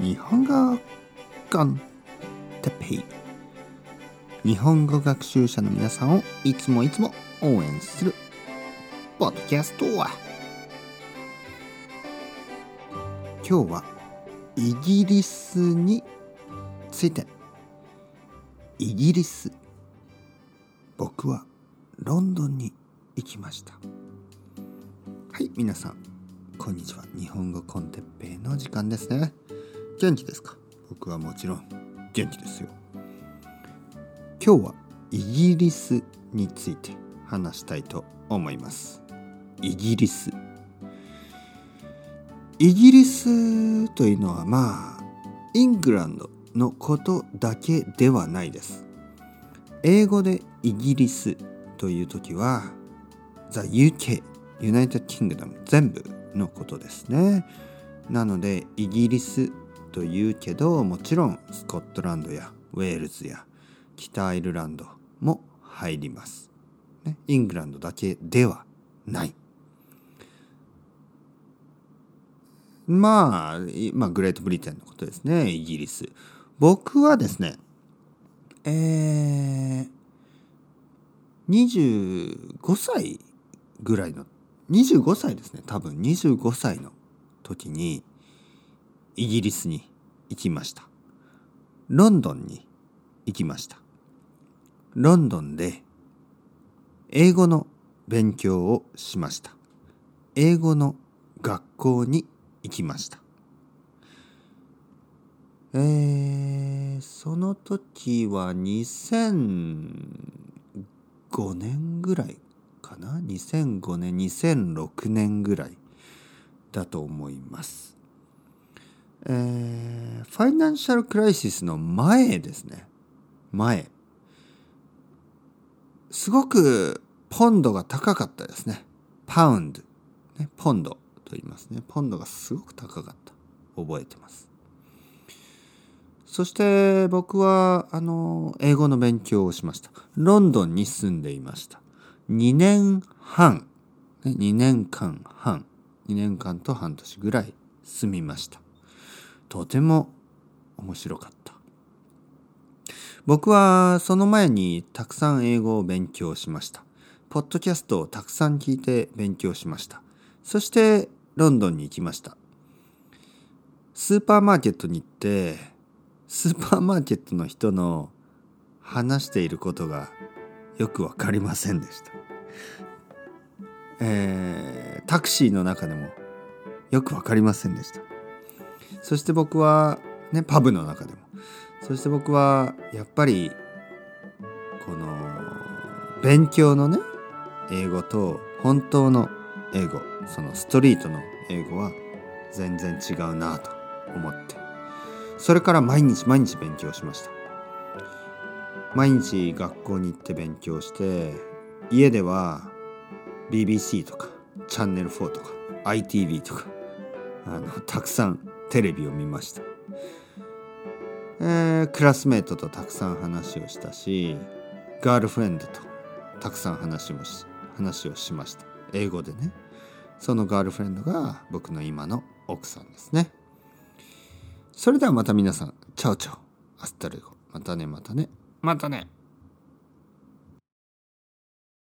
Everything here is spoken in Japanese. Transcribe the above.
日本語コンテペイ。日本語学習者の皆さんをいつもいつも応援するポッドキャストは。今日はイギリスについて。イギリス僕はロンドンに行きました。はい皆さんこんにちは。日本語コンテッペイの時間ですね。元気ですか？僕はもちろん元気ですよ。今日はイギリスについて話したいと思います。イギリス。イギリスというのはまあイングランドのことだけではないです。英語でイギリスという時は The UK United Kingdom 全部のことですね。なのでイギリスというけどもちろんスコットランドやウェールズや北アイルランドも入ります、ね、イングランドだけではない。まあ、まあ、グレートブリテンのことですねイギリス。僕はですねえー、25歳ぐらいの25歳ですね多分。25歳の時にイギリスに行きました。ロンドンに行きました。ロンドンで英語の勉強をしました。英語の学校に行きました。えー、その時は2005年ぐらいかな？2005年2006年ぐらいだと思います。えー、ファイナンシャルクライシスの前ですね。前。すごくポンドが高かったですね。パウンド、ね、ポンドと言いますね。ポンドがすごく高かった。覚えてます。そして僕はあの英語の勉強をしました。ロンドンに住んでいました。2年半、2年間半。2年間と半年ぐらい住みました。とても面白かった僕はその前にたくさん英語を勉強しましたポッドキャストをたくさん聞いて勉強しましたそしてロンドンに行きましたスーパーマーケットに行ってスーパーマーケットの人の話していることがよく分かりませんでした。えー、タクシーの中でもよく分かりませんでした。そして僕はねパブの中でも。そして僕はやっぱりこの勉強のね英語と本当の英語そのストリートの英語は全然違うなと思って。それから毎日毎日勉強しました。毎日学校に行って勉強して家では BBC とかチャンネル4とか ITV とかあのたくさんテレビを見ました、えー、クラスメートとたくさん話をしたしガールフレンドとたくさん話もし話をしました。英語でね。そのガールフレンドが僕の今の奥さんですね。それではまた皆さん chao chao。 Hasta luego。またねまたね。またね。